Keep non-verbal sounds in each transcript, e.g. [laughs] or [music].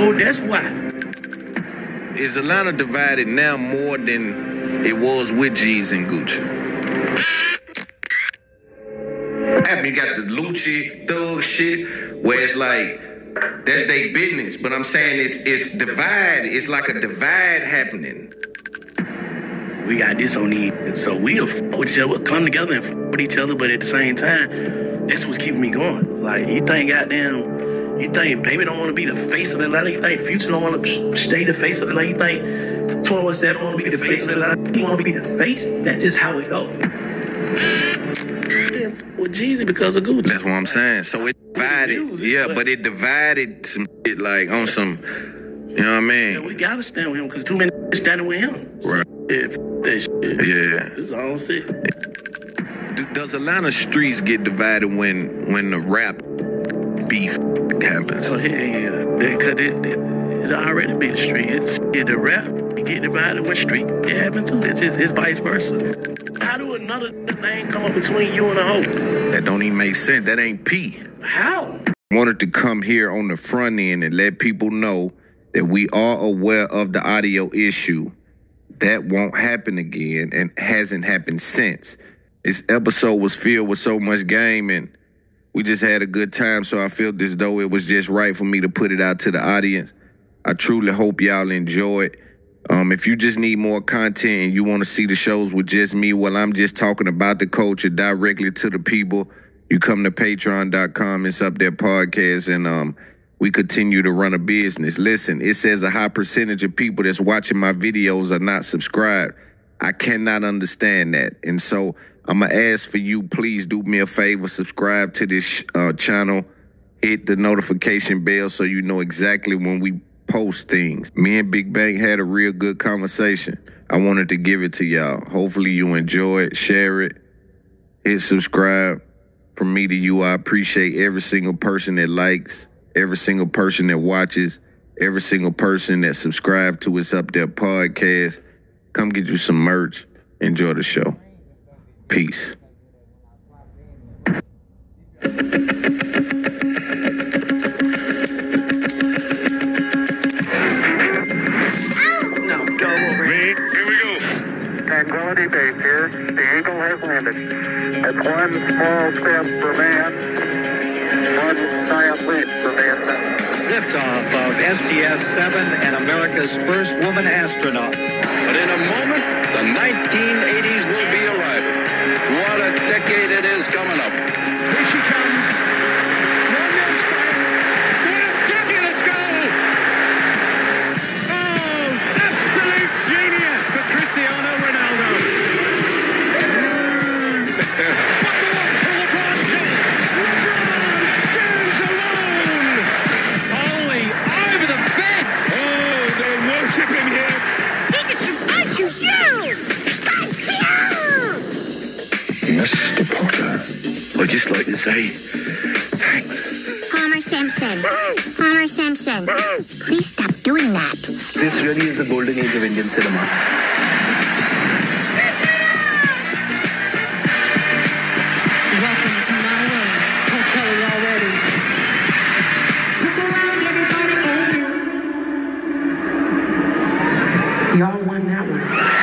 Oh, that's why. Is Atlanta divided now more than it was with Jeezy and Gucci? You got the Lucci thug shit, where it's like that's their business. But I'm saying it's it's divide. It's like a divide happening. We got this on the so we'll f- with each other, we'll come together and f- with each other, but at the same time, that's what's keeping me going. Like you think, goddamn, you think baby don't want to be the face of Atlanta? You think Future don't want to stay the face of Atlanta? You think 21 said don't want to be the face of Atlanta? You want to be the face? That's just how it go. Yeah, f- With Jeezy because of Gucci. That's what I'm saying. So it divided. Music, Yeah, but- but it divided some shit like on some. You know what I Yeah, we gotta stand with him because too many standing with him. Right. Yeah, f- that shit. Yeah. That's all I'm saying. D- Does Atlanta streets get divided when when the rap beef happens? Oh, yeah. That, cause it, it, it already been street. It's yeah, the rap, you get divided with street. It happened too. It's, just, it's vice versa. How do another name come up between you and a hoe? That don't even make sense. That ain't P. How? wanted to come here on the front end and let people know that we are aware of the audio issue. That won't happen again and hasn't happened since. This episode was filled with so much game and we just had a good time. So I felt as though it was just right for me to put it out to the audience. I truly hope y'all enjoy it. Um, if you just need more content and you want to see the shows with just me while I'm just talking about the culture directly to the people, you come to patreon.com, it's up there podcast, and um, we continue to run a business. Listen, it says a high percentage of people that's watching my videos are not subscribed. I cannot understand that. And so I'm going to ask for you, please do me a favor, subscribe to this uh, channel, hit the notification bell so you know exactly when we post things. Me and Big Bang had a real good conversation. I wanted to give it to y'all. Hopefully you enjoy it, share it, hit subscribe. From me to you, I appreciate every single person that likes, every single person that watches, every single person that subscribe to us up there podcast. Come get you some merch. Enjoy the show. Peace. No, go over here. Here we go. Tranquility Base here. The Eagle has landed. It's one small step for man, one giant leap for mankind. Liftoff of STS-7 and America's first woman astronaut. But in a moment, the 1980s will be I'd just like to say thanks. Homer Simpson. Homer Simpson. Please stop doing that. This really is a golden age of Indian cinema. Welcome to my world. I'll tell you already. Y'all won that one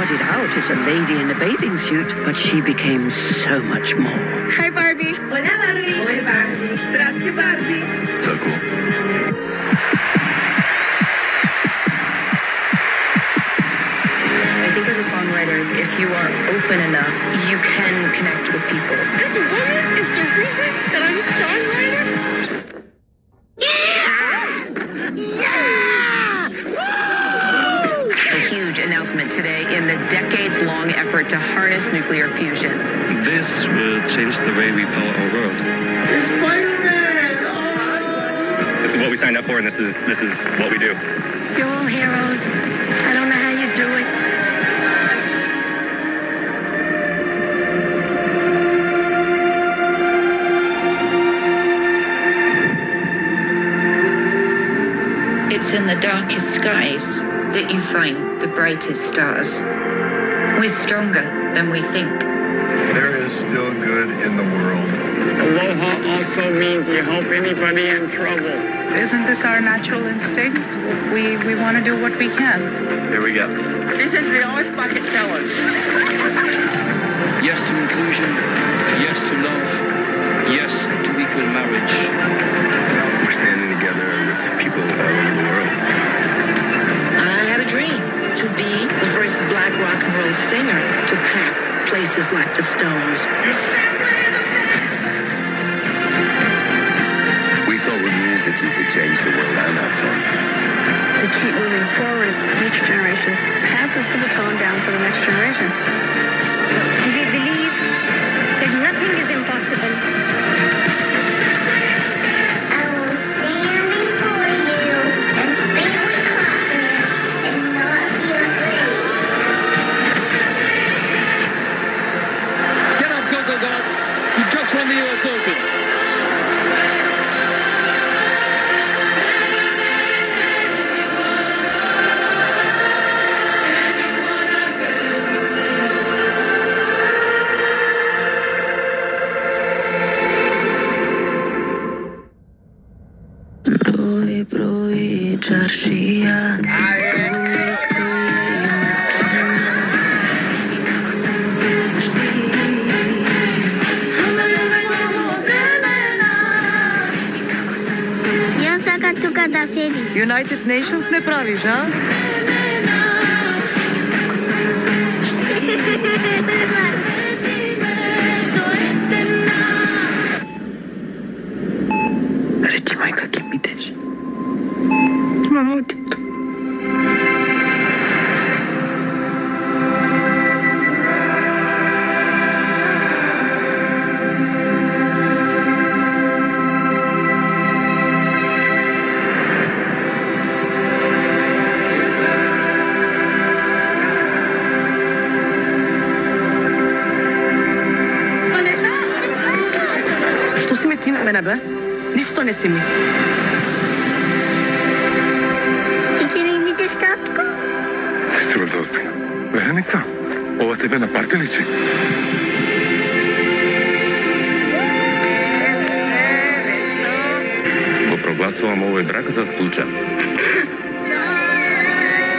She started out as a lady in a bathing suit, but she became so much more. Hi, Barbie. Hola, Barbie. Hola, Barbie. Здравствуйте, Barbie. So cool. I think as a songwriter, if you are open enough, you can connect with people. This woman decades-long effort to harness nuclear fusion. This will change the way we power our world. This is what we signed up for, and this is this is what we do. You're all heroes. I don't know how you do it. It's in the darkest skies that you find the brightest stars. We're stronger than we think. There is still good in the world. Aloha also means you help anybody in trouble. isn't this our natural instinct? We we want to do what we can. Here we go. This is the Ice Bucket Challenge. Yes to inclusion. Yes to love. Yes to equal marriage. We're standing together with people all over the world. Black rock and roll singer to pack places like the Stones. You're simply the We thought with music you could change the world and have fun. To keep moving forward, each generation passes the baton down to the next generation. čaršija kako kako da United Nations ne praviš, a? Kako [laughs] Reći majka dramático. Что сметина мене бе? Нищо не си ми. Ти ќе ми видиш татко? Се бе да озбилам. Вереница, ова тебе на парти личи? Го прогласувам овој брак за случај.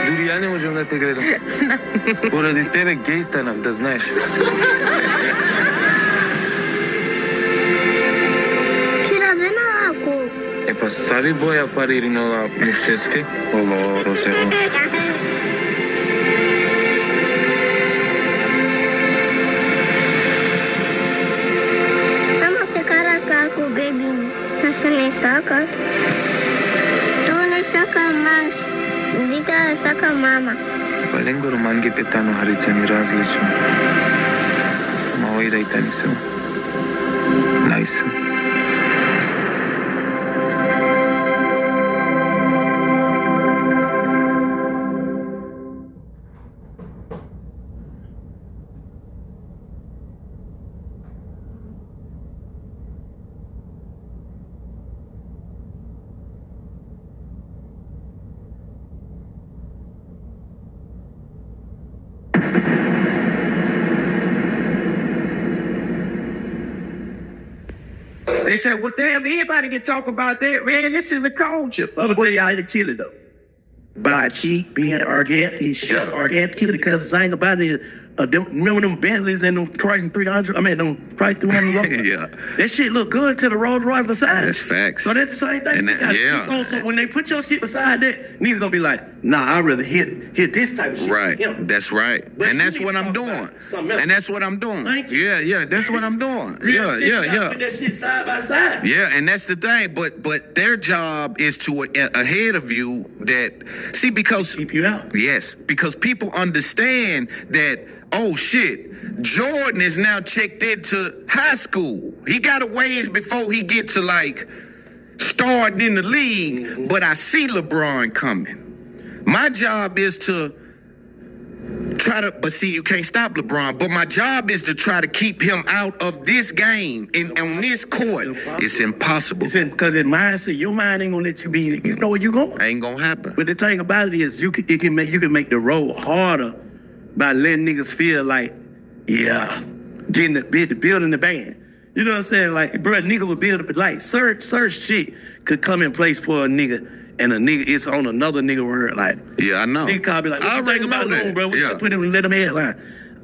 Дури ја не можам да те гледам. [laughs] Поради тебе геј станав, да знаеш. Па сави боја пари ринова мушести, оло розево. Само се кара како бебин, но се не сакат. то не сака мас, дитаа да сака мама. Паленгоро манги петано харичани различно. Ма ојда и танисам. Најсам. Nice. They said, well, damn, everybody can talk about that, man. This is the culture. I'm gonna tell you how to kill it, though. By cheap, being organic, shut organic because the thing about it is, uh, them, remember them Bentleys and them Chrysler 300? I mean, them Chrysler 300? [laughs] yeah. That shit look good to the Rolls Royce beside. That's facts. So that's the same thing. That- yeah. on. So when they put your shit beside that, niggas gonna be like, nah, I'd rather hit hit this type of shit. Right. That's right. But and that's what I'm doing. And that's what I'm doing. Thank you. Yeah, yeah. That's what I'm doing. [laughs] Yeah, yeah, yeah. Put that shit side by side. Yeah, and that's the thing. But but their job is to a- ahead of you that see because keep you out. Yes, because people understand that. Oh shit, Jordan is now checked into high school. He got a ways before he get to like starting in the league. Mm-hmm. But I see LeBron coming. My job is to try to but see you can't stop LeBron. But my job is to try to keep him out of this game and on this court. It's impossible. It's because in mindset, your mind ain't gonna let you be. You know where you going. Ain't gonna happen. But the thing about it is, you can it can make you can make the road harder by letting niggas feel like, yeah, getting the building the band. You know what I'm saying? Like, bro, nigga would build up like certain certain shit could come in place for a nigga, and a nigga is on another nigga word. Like, Yeah, I know. nigga call be like, what I you already think about doing, that. bro? We Yeah. should put him, let him headline.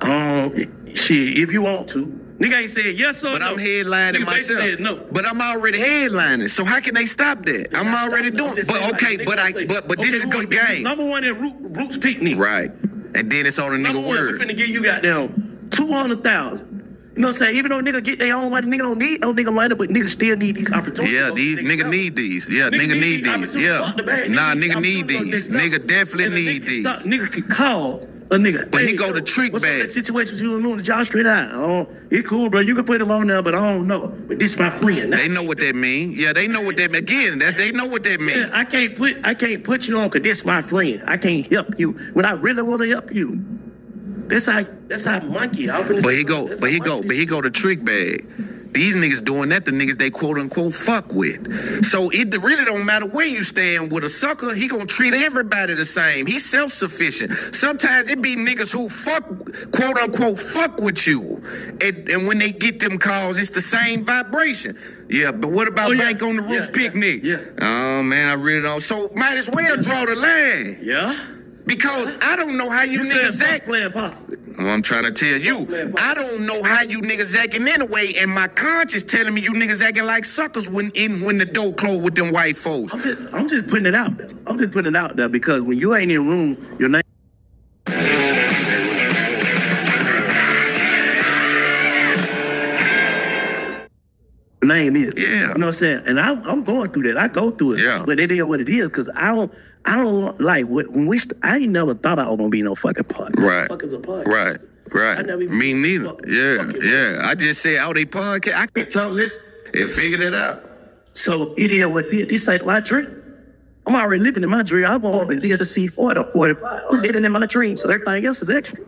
Um, shit, if you want to, nigga ain't saying yes or But no. I'm headlining Nigga myself. said no. But I'm already headlining. So how can they stop that? I'm already doing. But okay, but I but but this is good game. Number one in Root, Roots Picnic. Right. And then it's on a nigga word. finna give you goddamn two hundred thousand. You know what I'm saying? Even though nigga get their own money, nigga don't need no nigga money, but nigga still need these opportunities. Yeah, these niggas nigga need these. Yeah, Nigga nigga need these. Yeah. Nah, Nigga need nigga these. Nigga definitely need nigga these. Nigga can call a nigga. But he go to trick what's up bag. That situation with you and Moon, Josh straight out. Oh, it cool, bro. You can put him on there, but I don't know. But this my friend. They know what that mean. Yeah, they know what that mean. Again, that's they know what that mean. Yeah, I can't put I can't put you on because this my friend. I can't help you when I really want to help you. That's how that's how monkey. But he go, but he go, but he go to trick bag. These niggas doing that, the niggas they quote unquote fuck with. So it really don't matter where you stand with a sucker, he gonna treat everybody the same. He's self-sufficient. Sometimes it be niggas who fuck, quote unquote, fuck with you. And, and when they get them calls, it's the same vibration. Yeah, but what about Oh, yeah. Bank on the Roof Yeah, picnic? yeah. Oh man, I really don't. So might as well draw the line. Yeah. Because I don't know how you, You niggas act. playing possum. Well, I'm trying to tell you, I don't know how you niggas acting anyway, and my conscience telling me you niggas acting like suckers when in when the door closed with them white folks. I'm just I'm just putting it out there. I'm just putting it out there because when you ain't in room, your name. Name is. Yeah. You know what I'm saying? And I, I'm going through that. I go through it. Yeah. But it is what it is because I don't, I don't like when we. St- I ain't never thought I was gonna be no fucking part. Right. Fuck is a part. Right, I right. never even- Me neither. fuck- Yeah, fuck it. yeah. I just said out they podcast. I could So let's. and figured it out. So it is what it is. This ain't my dream. I'm already living in my dream. I'm already live to see 40 or 45. I'm living in my dream. So everything else is extra.